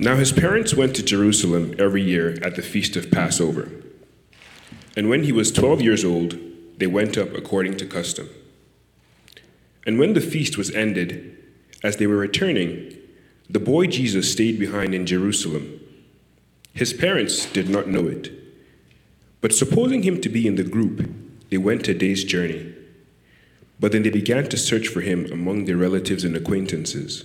Now his parents went to Jerusalem every year at the feast of Passover. And when he was twelve years old, they went up according to custom. And when the feast was ended, as they were returning, the boy Jesus stayed behind in Jerusalem. His parents did not know it. But supposing him to be in the group, they went a day's journey. But then they began to search for him among their relatives and acquaintances.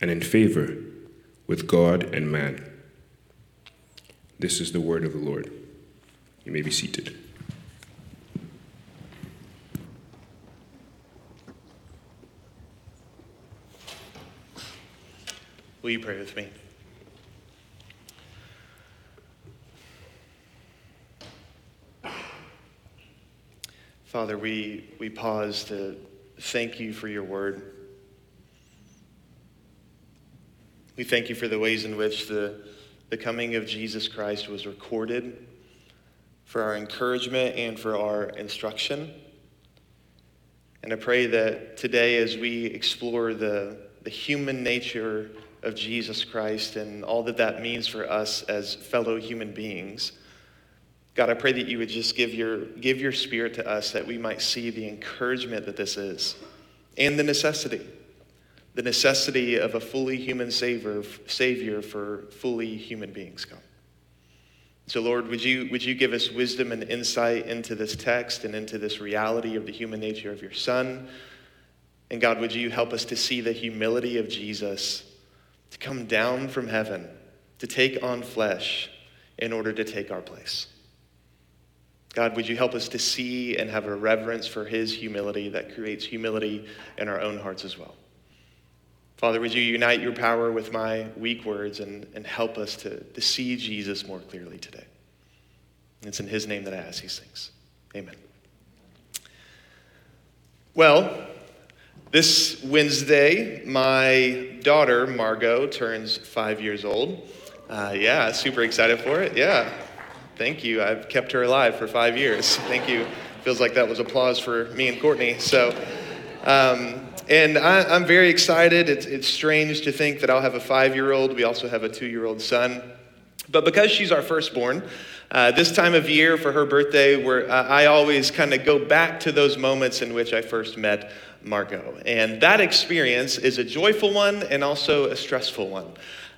and in favor with God and man. This is the word of the Lord. You may be seated. Will you pray with me? Father, we, we pause to thank you for your word. We thank you for the ways in which the, the coming of Jesus Christ was recorded for our encouragement and for our instruction. And I pray that today, as we explore the, the human nature of Jesus Christ and all that that means for us as fellow human beings, God, I pray that you would just give your, give your spirit to us that we might see the encouragement that this is and the necessity the necessity of a fully human savior, savior for fully human beings, God. So, Lord, would you, would you give us wisdom and insight into this text and into this reality of the human nature of your Son? And God, would you help us to see the humility of Jesus to come down from heaven, to take on flesh in order to take our place? God, would you help us to see and have a reverence for his humility that creates humility in our own hearts as well? Father, would you unite your power with my weak words and, and help us to, to see Jesus more clearly today? It's in his name that I ask these things. Amen. Well, this Wednesday, my daughter, Margot, turns five years old. Uh, yeah, super excited for it. Yeah. Thank you. I've kept her alive for five years. Thank you. Feels like that was applause for me and Courtney. So, um, and I, am very excited. It's, it's strange to think that I'll have a five year old. We also have a two year old son. But because she's our firstborn, uh, this time of year for her birthday, where uh, I always kind of go back to those moments in which I first met Margot. And that experience is a joyful one and also a stressful one.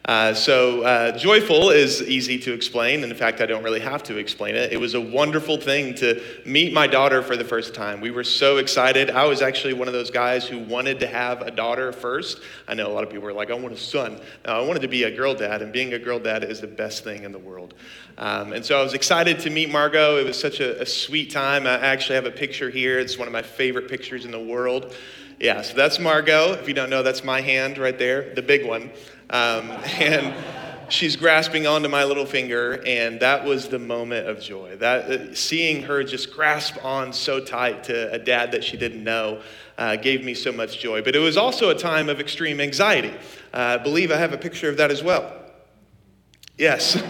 Uh, so, uh, joyful is easy to explain. In fact, I don't really have to explain it. It was a wonderful thing to meet my daughter for the first time. We were so excited. I was actually one of those guys who wanted to have a daughter first. I know a lot of people were like, I want a son. I wanted to be a girl dad, and being a girl dad is the best thing in the world. Um, and so I was excited to meet Margot. It was such a, a sweet time. I actually have a picture here. It's one of my favorite pictures in the world. Yeah, so that's Margot. If you don't know, that's my hand right there, the big one. Um, and she's grasping onto my little finger, and that was the moment of joy. That uh, seeing her just grasp on so tight to a dad that she didn't know uh, gave me so much joy. But it was also a time of extreme anxiety. Uh, I believe I have a picture of that as well. Yes.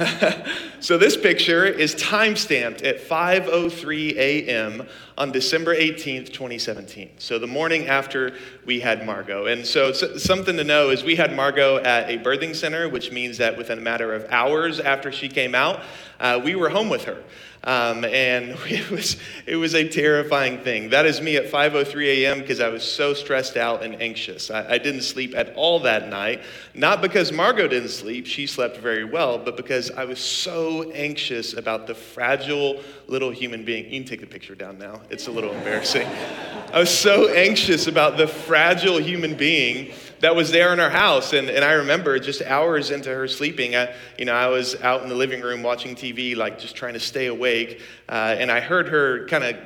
So this picture is time stamped at 5:03 a.m. on December 18th, 2017. So the morning after we had Margot. And so something to know is we had Margot at a birthing center, which means that within a matter of hours after she came out, uh, we were home with her. Um, and it was, it was a terrifying thing. That is me at 5.03 a.m. because I was so stressed out and anxious. I, I didn't sleep at all that night, not because Margot didn't sleep, she slept very well, but because I was so anxious about the fragile little human being. You can take the picture down now, it's a little embarrassing. I was so anxious about the fragile human being that was there in our house. And, and I remember just hours into her sleeping, I, you know, I was out in the living room watching TV, like just trying to stay awake. Uh, and I heard her kind of,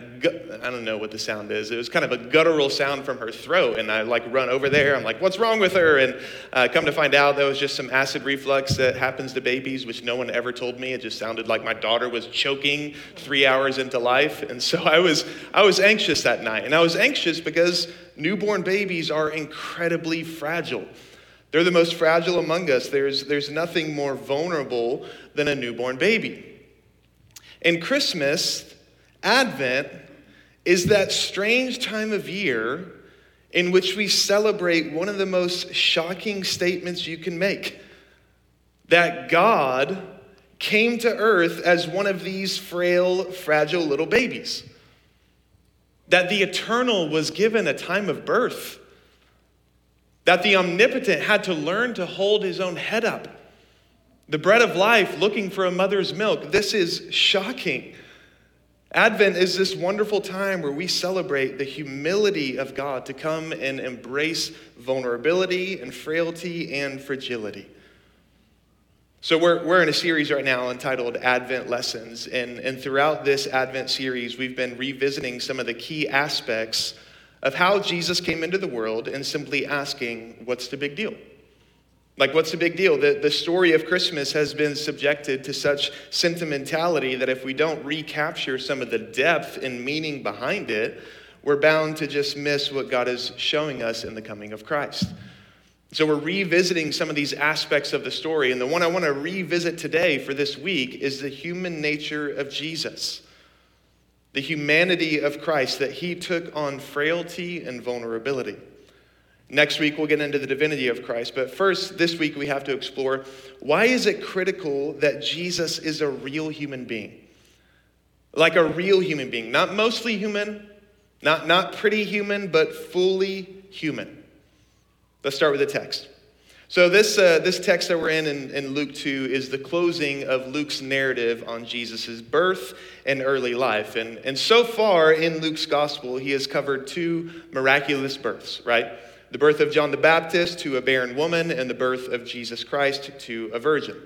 I don't know what the sound is. It was kind of a guttural sound from her throat. And I like run over there. I'm like, what's wrong with her? And uh, come to find out, that was just some acid reflux that happens to babies, which no one ever told me. It just sounded like my daughter was choking three hours into life. And so I was, I was anxious that night. And I was anxious because newborn babies are incredibly fragile. They're the most fragile among us. There's, there's nothing more vulnerable than a newborn baby. And Christmas, Advent, is that strange time of year in which we celebrate one of the most shocking statements you can make that God came to earth as one of these frail, fragile little babies that the eternal was given a time of birth, that the omnipotent had to learn to hold his own head up. The bread of life looking for a mother's milk. This is shocking. Advent is this wonderful time where we celebrate the humility of God to come and embrace vulnerability and frailty and fragility. So, we're, we're in a series right now entitled Advent Lessons. And, and throughout this Advent series, we've been revisiting some of the key aspects of how Jesus came into the world and simply asking, What's the big deal? Like, what's the big deal? The, the story of Christmas has been subjected to such sentimentality that if we don't recapture some of the depth and meaning behind it, we're bound to just miss what God is showing us in the coming of Christ. So we're revisiting some of these aspects of the story. And the one I want to revisit today for this week is the human nature of Jesus, the humanity of Christ, that he took on frailty and vulnerability. Next week, we'll get into the divinity of Christ. But first, this week, we have to explore why is it critical that Jesus is a real human being? Like a real human being, not mostly human, not, not pretty human, but fully human. Let's start with the text. So, this, uh, this text that we're in, in in Luke 2 is the closing of Luke's narrative on Jesus' birth and early life. And, and so far in Luke's gospel, he has covered two miraculous births, right? The birth of John the Baptist to a barren woman, and the birth of Jesus Christ to a virgin.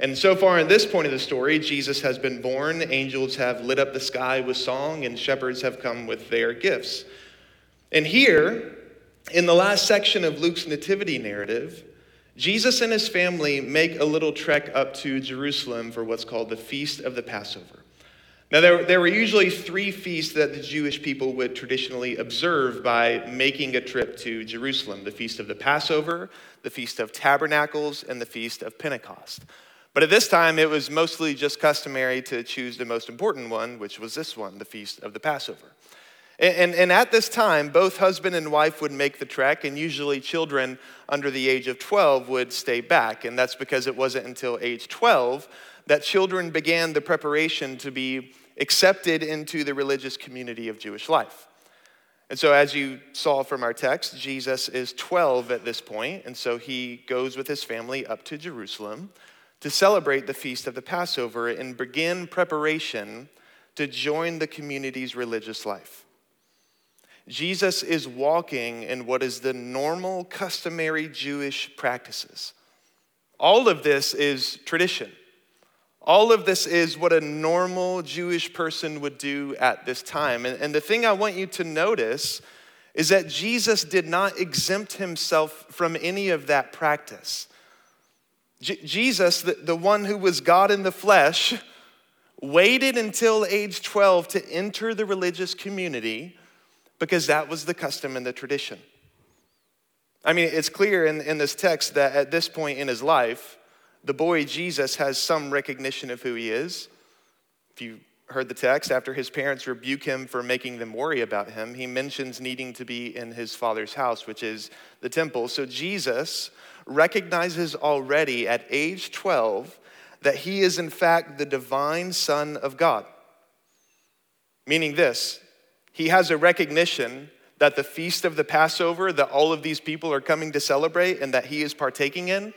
And so far in this point of the story, Jesus has been born, angels have lit up the sky with song, and shepherds have come with their gifts. And here, in the last section of Luke's nativity narrative, Jesus and his family make a little trek up to Jerusalem for what's called the Feast of the Passover. Now, there, there were usually three feasts that the Jewish people would traditionally observe by making a trip to Jerusalem the Feast of the Passover, the Feast of Tabernacles, and the Feast of Pentecost. But at this time, it was mostly just customary to choose the most important one, which was this one, the Feast of the Passover. And, and, at this time, both husband and wife would make the trek, and usually children under the age of 12 would stay back. And that's because it wasn't until age 12 that children began the preparation to be accepted into the religious community of Jewish life. And so, as you saw from our text, Jesus is 12 at this point, and so he goes with his family up to Jerusalem to celebrate the feast of the Passover and begin preparation to join the community's religious life. Jesus is walking in what is the normal, customary Jewish practices. All of this is tradition. All of this is what a normal Jewish person would do at this time. And, and the thing I want you to notice is that Jesus did not exempt himself from any of that practice. J- Jesus, the, the one who was God in the flesh, waited until age 12 to enter the religious community because that was the custom and the tradition. I mean, it's clear in, in this text that at this point in his life, the boy Jesus has some recognition of who he is. If you heard the text, after his parents rebuke him for making them worry about him, he mentions needing to be in his father's house, which is the temple. So Jesus recognizes already at age 12 that he is, in fact, the divine Son of God. Meaning this, he has a recognition that the feast of the Passover that all of these people are coming to celebrate and that he is partaking in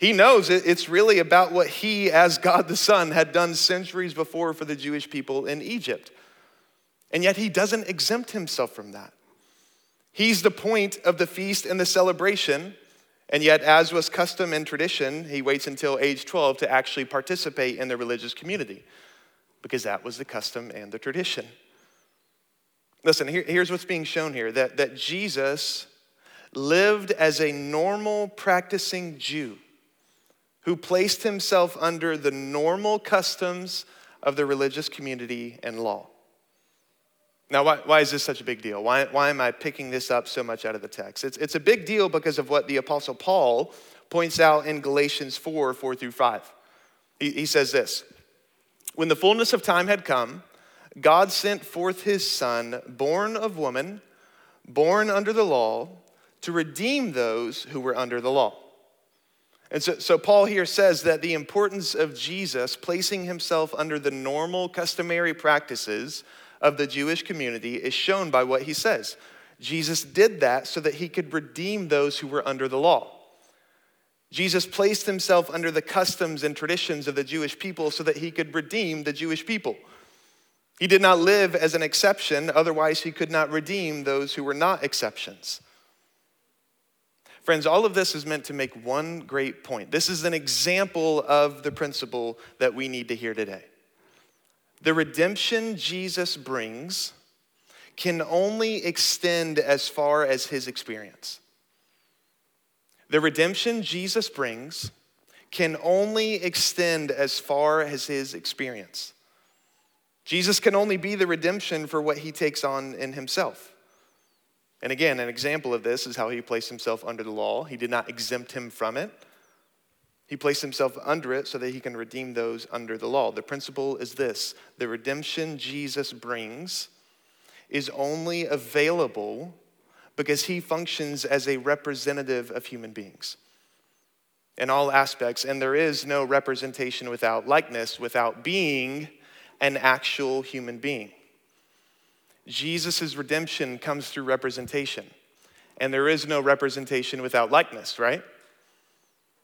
he knows it's really about what he, as God the Son, had done centuries before for the Jewish people in Egypt. And yet he doesn't exempt himself from that. He's the point of the feast and the celebration. And yet, as was custom and tradition, he waits until age 12 to actually participate in the religious community because that was the custom and the tradition. Listen, here, here's what's being shown here that, that Jesus lived as a normal practicing Jew who placed himself under the normal customs of the religious community and law. Now, why, why is this such a big deal? Why, why am I picking this up so much out of the text? It's, it's a big deal because of what the Apostle Paul points out in Galatians 4 4 through 5. He, he says this When the fullness of time had come, God sent forth his Son, born of woman, born under the law, to redeem those who were under the law and so, so Paul here says that the importance of Jesus placing himself under the normal, customary practices of the Jewish community is shown by what he says. Jesus did that so that he could redeem those who were under the law. Jesus placed himself under the customs and traditions of the Jewish people so that he could redeem the Jewish people. He did not live as an exception, otherwise, he could not redeem those who were not exceptions. Friends, all of this is meant to make one great point. This is an example of the principle that we need to hear today. The redemption Jesus brings can only extend as far as his experience. The redemption Jesus brings can only extend as far as his experience. Jesus can only be the redemption for what he takes on in himself. And again, an example of this is how he placed himself under the law. He did not exempt him from it. He placed himself under it so that he can redeem those under the law. The principle is this the redemption Jesus brings is only available because he functions as a representative of human beings in all aspects. And there is no representation without likeness, without being an actual human being. Jesus' redemption comes through representation. And there is no representation without likeness, right?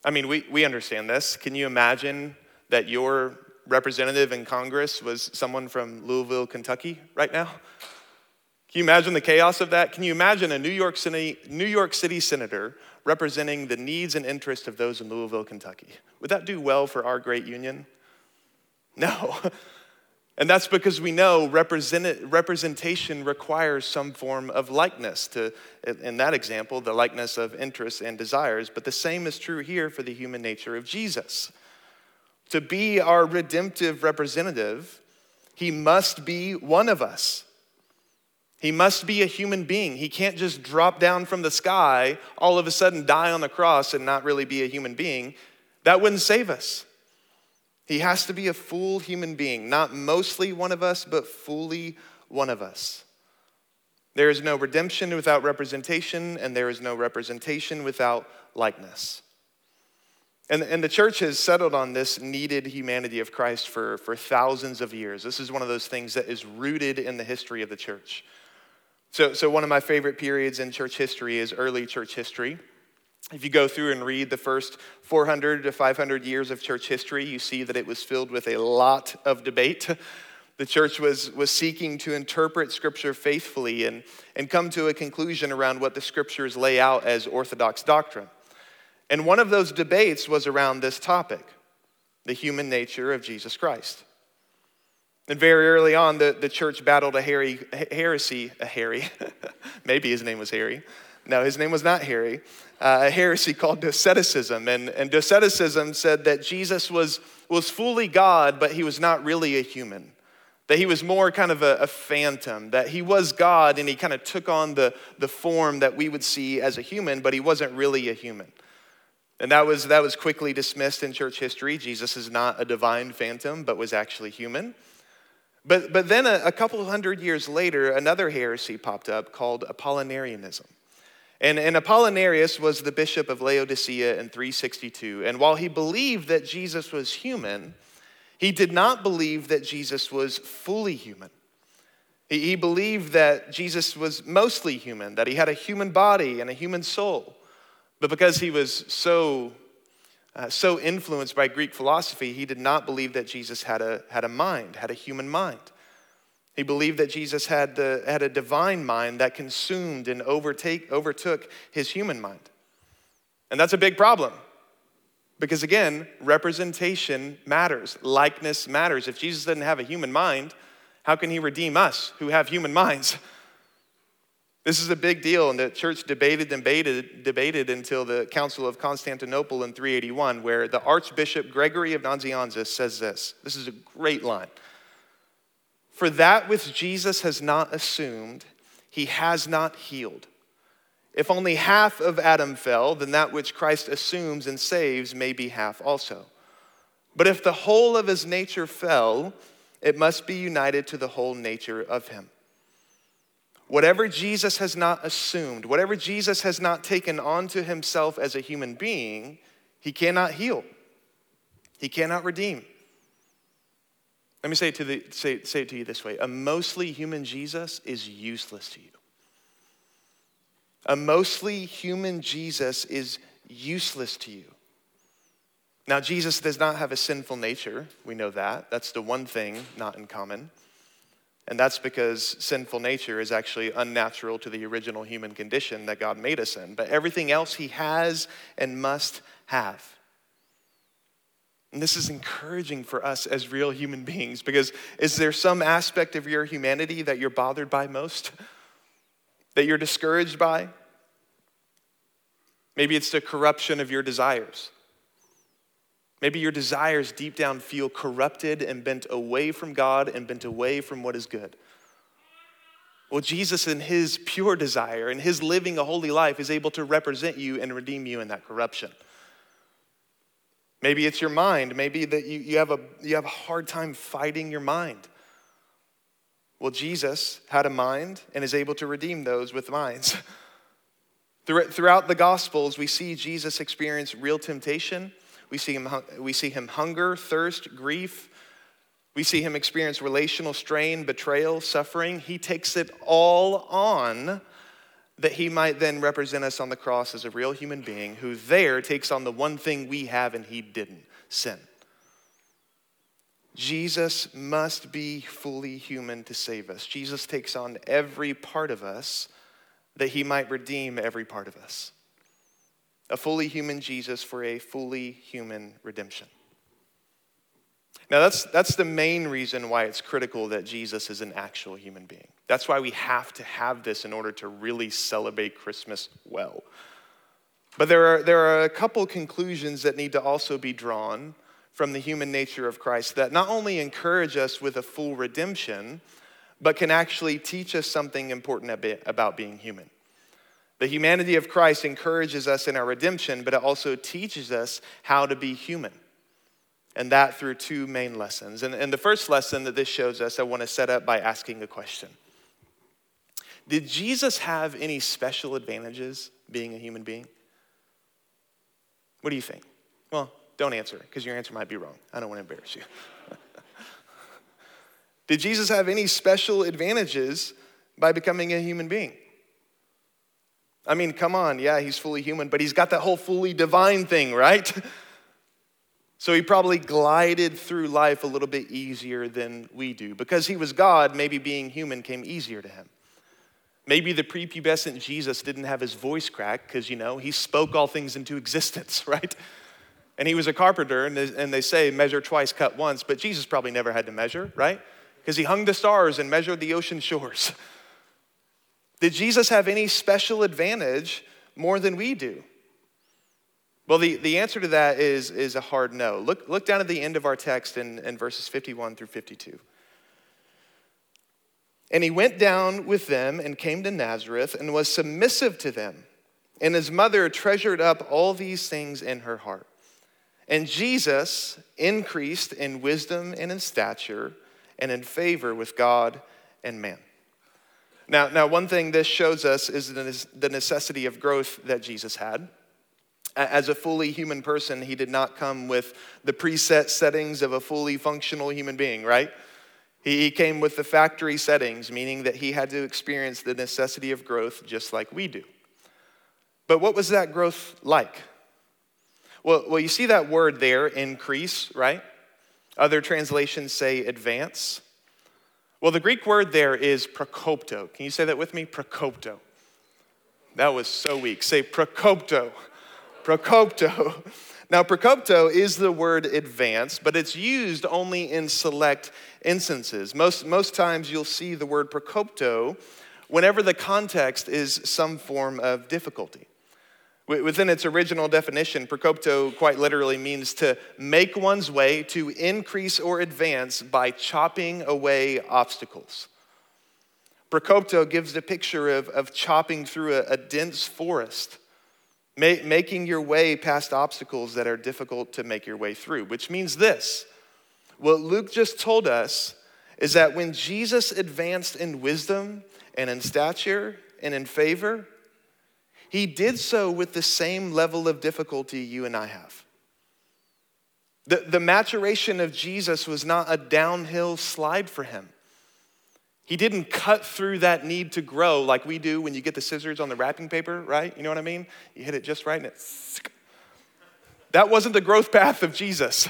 I mean, we, we understand this. Can you imagine that your representative in Congress was someone from Louisville, Kentucky right now? Can you imagine the chaos of that? Can you imagine a New York City, New York City senator representing the needs and interests of those in Louisville, Kentucky? Would that do well for our great union? No. And that's because we know representation requires some form of likeness to, in that example, the likeness of interests and desires. But the same is true here for the human nature of Jesus. To be our redemptive representative, he must be one of us. He must be a human being. He can't just drop down from the sky, all of a sudden die on the cross, and not really be a human being. That wouldn't save us. He has to be a full human being, not mostly one of us, but fully one of us. There is no redemption without representation, and there is no representation without likeness. And, and the church has settled on this needed humanity of Christ for, for thousands of years. This is one of those things that is rooted in the history of the church. So, so one of my favorite periods in church history is early church history. If you go through and read the first 400 to 500 years of church history, you see that it was filled with a lot of debate. The church was, was seeking to interpret Scripture faithfully and, and come to a conclusion around what the Scriptures lay out as orthodox doctrine. And one of those debates was around this topic the human nature of Jesus Christ. And very early on, the, the church battled a Harry, heresy, a Harry, maybe his name was Harry. No, his name was not Harry uh, a heresy called Doceticism. And, and Doceticism said that Jesus was, was fully God, but he was not really a human. That he was more kind of a, a phantom, that he was God and he kind of took on the, the form that we would see as a human, but he wasn't really a human. And that was, that was quickly dismissed in church history. Jesus is not a divine phantom, but was actually human. But, but then a, a couple hundred years later, another heresy popped up called Apollinarianism. And, and Apollinarius was the bishop of Laodicea in 362. And while he believed that Jesus was human, he did not believe that Jesus was fully human. He, he believed that Jesus was mostly human, that he had a human body and a human soul. But because he was so, uh, so influenced by Greek philosophy, he did not believe that Jesus had a, had a mind, had a human mind. He believed that Jesus had, the, had a divine mind that consumed and overtake, overtook his human mind. And that's a big problem. Because again, representation matters, likeness matters. If Jesus didn't have a human mind, how can he redeem us who have human minds? This is a big deal, and the church debated and debated, debated until the Council of Constantinople in 381, where the Archbishop Gregory of Nazianzus says this. This is a great line. For that which Jesus has not assumed, he has not healed. If only half of Adam fell, then that which Christ assumes and saves may be half also. But if the whole of his nature fell, it must be united to the whole nature of him. Whatever Jesus has not assumed, whatever Jesus has not taken onto himself as a human being, he cannot heal. He cannot redeem. Let me say it, to the, say, say it to you this way a mostly human Jesus is useless to you. A mostly human Jesus is useless to you. Now, Jesus does not have a sinful nature. We know that. That's the one thing not in common. And that's because sinful nature is actually unnatural to the original human condition that God made us in. But everything else he has and must have. And this is encouraging for us as real human beings because is there some aspect of your humanity that you're bothered by most? That you're discouraged by? Maybe it's the corruption of your desires. Maybe your desires deep down feel corrupted and bent away from God and bent away from what is good. Well, Jesus, in his pure desire and his living a holy life, is able to represent you and redeem you in that corruption. Maybe it's your mind. Maybe that you, you, have a, you have a hard time fighting your mind. Well, Jesus had a mind and is able to redeem those with minds. Throughout the Gospels, we see Jesus experience real temptation we see him, we see him hunger, thirst, grief. We see him experience relational strain, betrayal, suffering. He takes it all on that he might then represent us on the cross as a real human being who there takes on the one thing we have and he didn't sin. Jesus must be fully human to save us. Jesus takes on every part of us that he might redeem every part of us a fully human Jesus for a fully human redemption. Now, that's, that's the main reason why it's critical that Jesus is an actual human being. That's why we have to have this in order to really celebrate Christmas well. But there are, there are a couple conclusions that need to also be drawn from the human nature of Christ that not only encourage us with a full redemption, but can actually teach us something important about being human. The humanity of Christ encourages us in our redemption, but it also teaches us how to be human. And that through two main lessons. And, and the first lesson that this shows us, I want to set up by asking a question Did Jesus have any special advantages being a human being? What do you think? Well, don't answer because your answer might be wrong. I don't want to embarrass you. Did Jesus have any special advantages by becoming a human being? I mean, come on, yeah, he's fully human, but he's got that whole fully divine thing, right? So he probably glided through life a little bit easier than we do. Because he was God, maybe being human came easier to him. Maybe the prepubescent Jesus didn't have his voice crack because, you know, he spoke all things into existence, right? And he was a carpenter, and they, and they say measure twice, cut once, but Jesus probably never had to measure, right? Because he hung the stars and measured the ocean shores. Did Jesus have any special advantage more than we do? Well, the, the answer to that is, is a hard no. Look, look down at the end of our text in, in verses 51 through 52. And he went down with them and came to Nazareth and was submissive to them. And his mother treasured up all these things in her heart. And Jesus increased in wisdom and in stature and in favor with God and man. Now, now one thing this shows us is the necessity of growth that Jesus had. As a fully human person, he did not come with the preset settings of a fully functional human being, right? He came with the factory settings, meaning that he had to experience the necessity of growth just like we do. But what was that growth like? Well, well, you see that word there, increase, right? Other translations say advance. Well, the Greek word there is prokopto. Can you say that with me? Prokopto. That was so weak. Say prokopto. Prokopto. Now, prokopto is the word advance, but it's used only in select instances. Most, most times you'll see the word prokopto whenever the context is some form of difficulty. Within its original definition, prokopto quite literally means to make one's way, to increase or advance by chopping away obstacles. Prokopto gives the picture of, of chopping through a, a dense forest, ma- making your way past obstacles that are difficult to make your way through, which means this. What Luke just told us is that when Jesus advanced in wisdom and in stature and in favor, he did so with the same level of difficulty you and I have. The, the maturation of Jesus was not a downhill slide for him. He didn't cut through that need to grow like we do when you get the scissors on the wrapping paper, right? You know what I mean? You hit it just right and it. That wasn't the growth path of Jesus.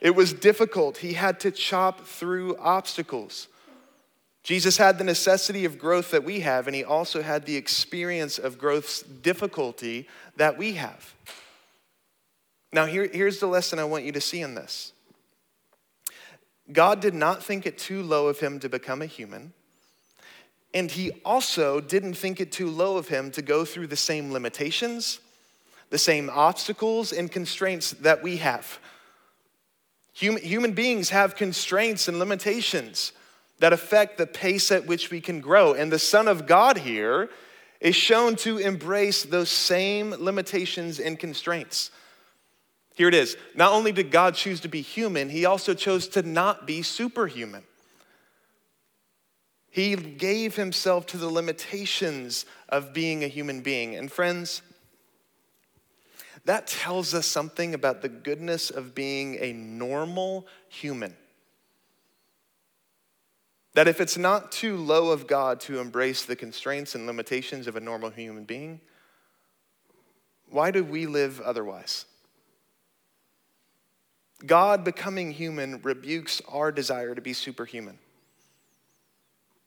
It was difficult. He had to chop through obstacles. Jesus had the necessity of growth that we have, and he also had the experience of growth's difficulty that we have. Now, here, here's the lesson I want you to see in this God did not think it too low of him to become a human, and he also didn't think it too low of him to go through the same limitations, the same obstacles and constraints that we have. Human, human beings have constraints and limitations that affect the pace at which we can grow. And the Son of God here is shown to embrace those same limitations and constraints. Here it is. Not only did God choose to be human, he also chose to not be superhuman. He gave himself to the limitations of being a human being. And friends, that tells us something about the goodness of being a normal human. That if it's not too low of God to embrace the constraints and limitations of a normal human being, why do we live otherwise? God becoming human rebukes our desire to be superhuman.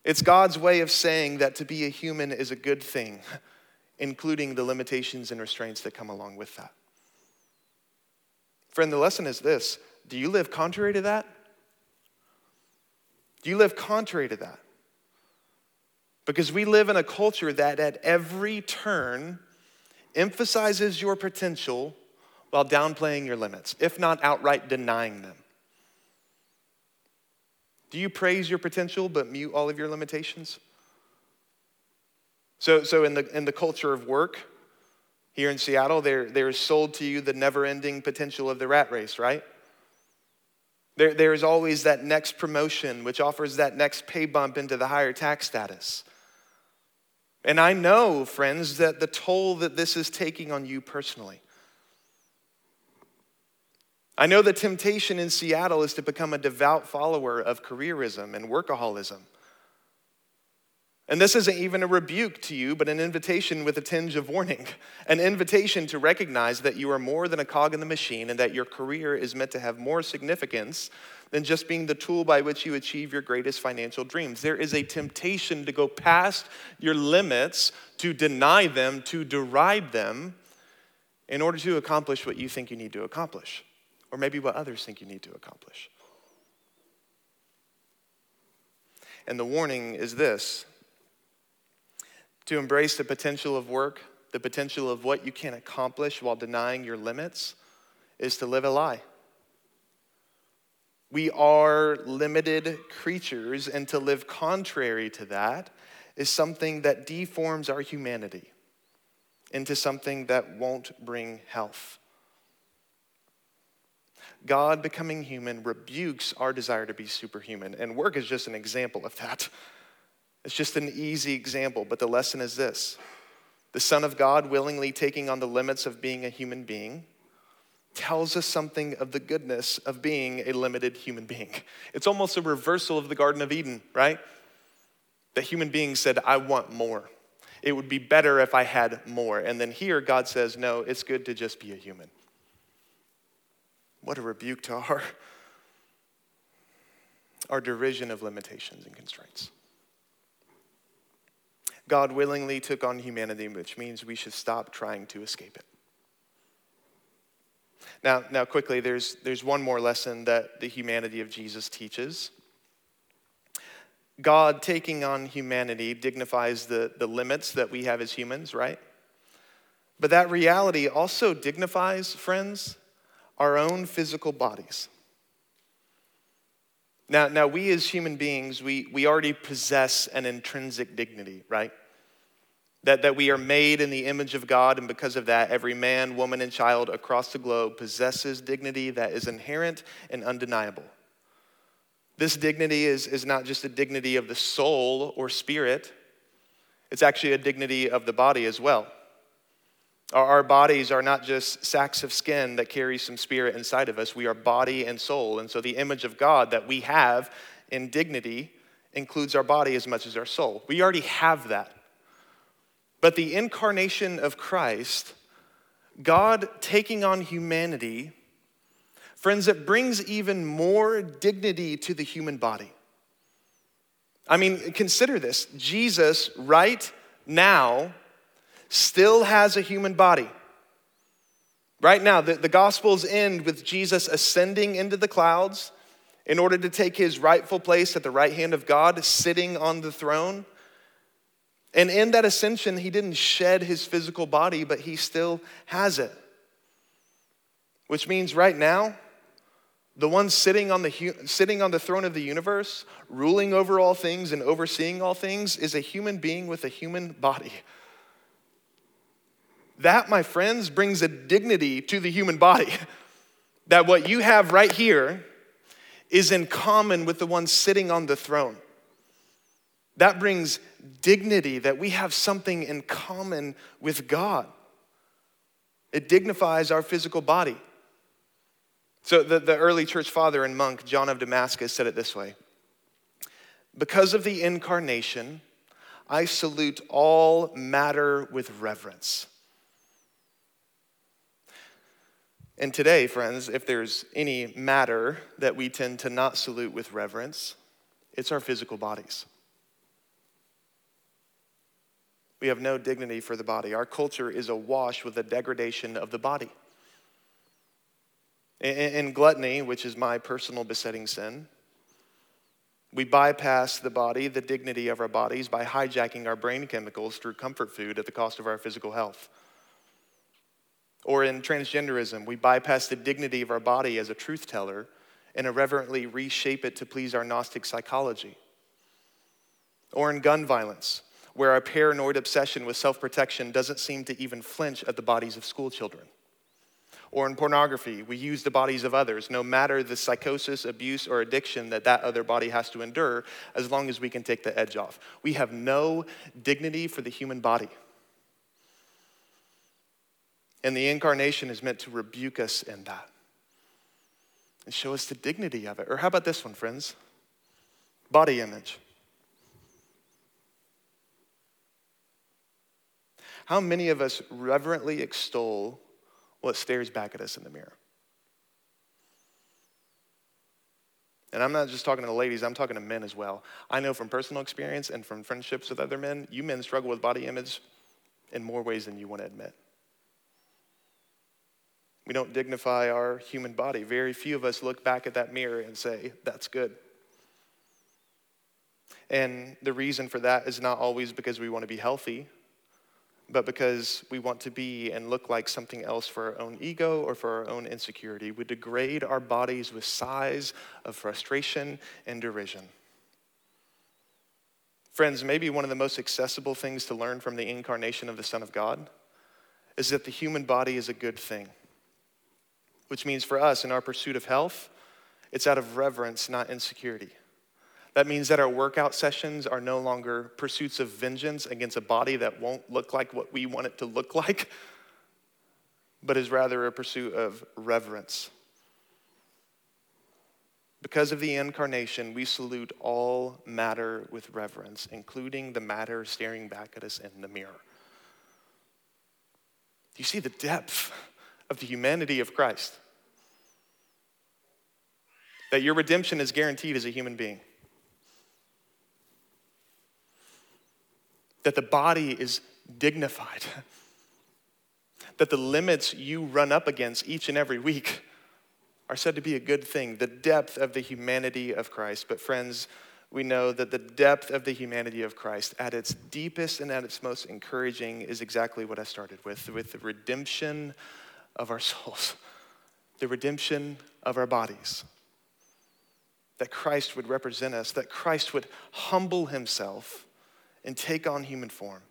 It's God's way of saying that to be a human is a good thing, including the limitations and restraints that come along with that. Friend, the lesson is this do you live contrary to that? Do you live contrary to that? Because we live in a culture that at every turn emphasizes your potential while downplaying your limits, if not outright denying them. Do you praise your potential but mute all of your limitations? So, so in, the, in the culture of work here in Seattle, there, there is sold to you the never ending potential of the rat race, right? There, there's always that next promotion, which offers that next pay bump into the higher tax status. And I know, friends, that the toll that this is taking on you personally. I know the temptation in Seattle is to become a devout follower of careerism and workaholism. And this isn't even a rebuke to you, but an invitation with a tinge of warning. An invitation to recognize that you are more than a cog in the machine and that your career is meant to have more significance than just being the tool by which you achieve your greatest financial dreams. There is a temptation to go past your limits, to deny them, to deride them in order to accomplish what you think you need to accomplish, or maybe what others think you need to accomplish. And the warning is this to embrace the potential of work, the potential of what you can accomplish while denying your limits, is to live a lie. We are limited creatures, and to live contrary to that is something that deforms our humanity. into something that won't bring health. God becoming human rebukes our desire to be superhuman, and work is just an example of that. It's just an easy example, but the lesson is this the Son of God willingly taking on the limits of being a human being tells us something of the goodness of being a limited human being. It's almost a reversal of the Garden of Eden, right? The human being said, I want more. It would be better if I had more. And then here, God says, No, it's good to just be a human. What a rebuke to our, our derision of limitations and constraints. God willingly took on humanity, which means we should stop trying to escape it. Now, now quickly, there's, there's one more lesson that the humanity of Jesus teaches. God taking on humanity dignifies the, the limits that we have as humans, right? But that reality also dignifies, friends, our own physical bodies. Now, now we as human beings, we, we already possess an intrinsic dignity, right? That, that we are made in the image of God, and because of that, every man, woman, and child across the globe possesses dignity that is inherent and undeniable. This dignity is, is not just a dignity of the soul or spirit, it's actually a dignity of the body as well. Our, bodies are not just sacks of skin that carry some spirit inside of us, we are body and soul. And so the image of God that we have in dignity includes our body as much as our soul. We already have that. But the incarnation of Christ, God taking on humanity, Friends, it brings even more dignity to the human body. I mean, consider this Jesus, right now, still has a human body. Right now, the, the Gospels end with Jesus ascending into the clouds in order to take his rightful place at the right hand of God, sitting on the throne. And in that ascension, he didn't shed his physical body, but he still has it. Which means right now, the one sitting on the, sitting on the throne of the universe, ruling over all things and overseeing all things, is a human being with a human body. That, my friends, brings a dignity to the human body. That what you have right here is in common with the one sitting on the throne. That brings dignity that we have something in common with God. It dignifies our physical body. So, the, the early church father and monk, John of Damascus, said it this way Because of the incarnation, I salute all matter with reverence. And today, friends, if there's any matter that we tend to not salute with reverence, it's our physical bodies. We have no dignity for the body. Our culture is awash with the degradation of the body. In gluttony, which is my personal besetting sin, we bypass the body, the dignity of our bodies, by hijacking our brain chemicals through comfort food at the cost of our physical health. Or in transgenderism, we bypass the dignity of our body as a truth teller and irreverently reshape it to please our Gnostic psychology. Or in gun violence, where our paranoid obsession with self protection doesn't seem to even flinch at the bodies of school children or in pornography. We use the bodies of others, no matter the psychosis, abuse, or addiction that that other body has to endure, as long as we can take the edge off. We have no dignity for the human body. And the incarnation is meant to rebuke us in that and show us the dignity of it. Or how about this one, friends? Body image. How many of us reverently extol what stares back at us in the mirror. And I'm not just talking to the ladies, I'm talking to men as well. I know from personal experience and from friendships with other men, you men struggle with body image in more ways than you want to admit. We don't dignify our human body. Very few of us look back at that mirror and say, that's good. And the reason for that is not always because we want to be healthy but because we want to be and look like something else for our own ego or for our own insecurity. We degrade our bodies with sighs of frustration and derision. Friends, maybe one of the most accessible things to learn from the incarnation of the Son of God is that the human body is a good thing, which means for us in our pursuit of health, it's out of reverence, not insecurity. That means that our workout sessions are no longer pursuits of vengeance against a body that won't look like what we want it to look like, but is rather a pursuit of reverence. Because of the incarnation, we salute all matter with reverence, including the matter staring back at us in the mirror. Do you see the depth of the humanity of Christ? That your redemption is guaranteed as a human being. That the body is dignified. That the limits you run up against each and every week are said to be a good thing. The depth of the humanity of Christ. But, friends, we know that the depth of the humanity of Christ, at its deepest and at its most encouraging, is exactly what I started with with the redemption of our souls, the redemption of our bodies. That Christ would represent us, that Christ would humble himself and take on human form,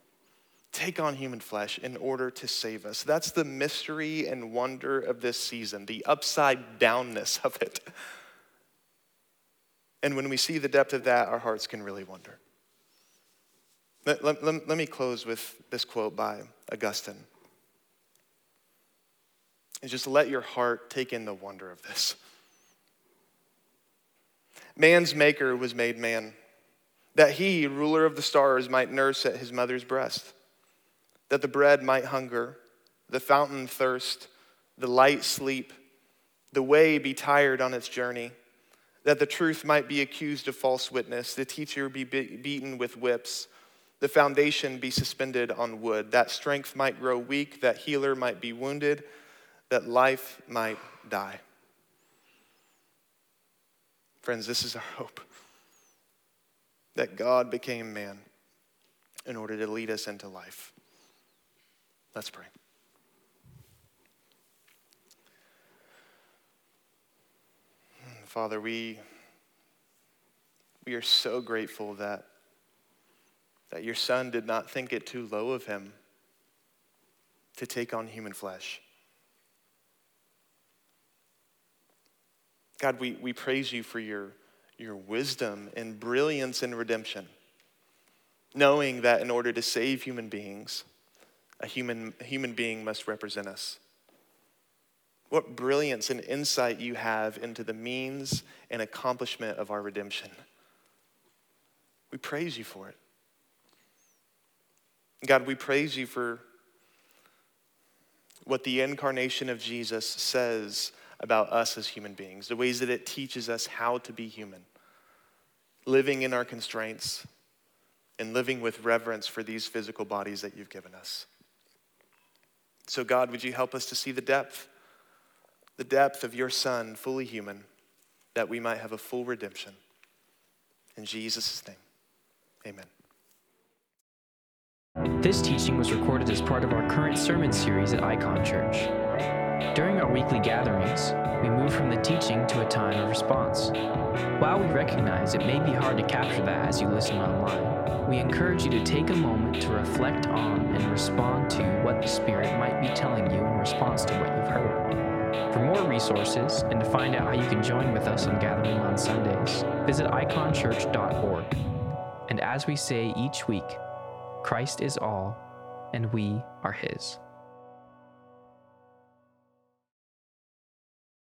take on human flesh in order to save us. That's the mystery and wonder of this season, the upside downness of it. And when we see the depth of that, our hearts can really wonder. Let, let, let, let me close with this quote by Augustine. And just let your heart take in the wonder of this. Man's maker was made man, that he, ruler of the stars, might nurse at his mother's breast, that the bread might hunger, the fountain thirst, the light sleep, the way be tired on its journey that the truth might be accused of false witness, the teacher be beaten with whips, the foundation be suspended on wood, that strength might grow weak, that healer might be wounded, that life might die. Friends, this is our hope that God became man in order to lead us into life. Let's pray. Father, we, we are so grateful that, that your Son did not think it too low of him to take on human flesh. God, we, we praise you for your, your wisdom and brilliance in redemption, knowing that in order to save human beings, a human, a human being must represent us. What brilliance and insight you have into the means and accomplishment of our redemption. We praise you for it. God, we praise you for what the incarnation of Jesus says about us as human beings, the ways that it teaches us how to be human, living in our constraints and living with reverence for these physical bodies that you've given us. So, God, would you help us to see the depth? the depth of your Son, fully human, that we might have a full redemption. In Jesus' name, amen. This teaching was recorded as part of our current sermon series at Icon Church. During our weekly gatherings, we move from the teaching to a time of response. While we recognize it may be hard to capture that as you listen online, we encourage you to take a moment to reflect on and respond to what the Spirit might be telling you in response to what you've heard. For more resources and to find out how you can join with us on Gathering on Sundays, visit iconchurch.org. And as we say each week, Christ is all, and we are His.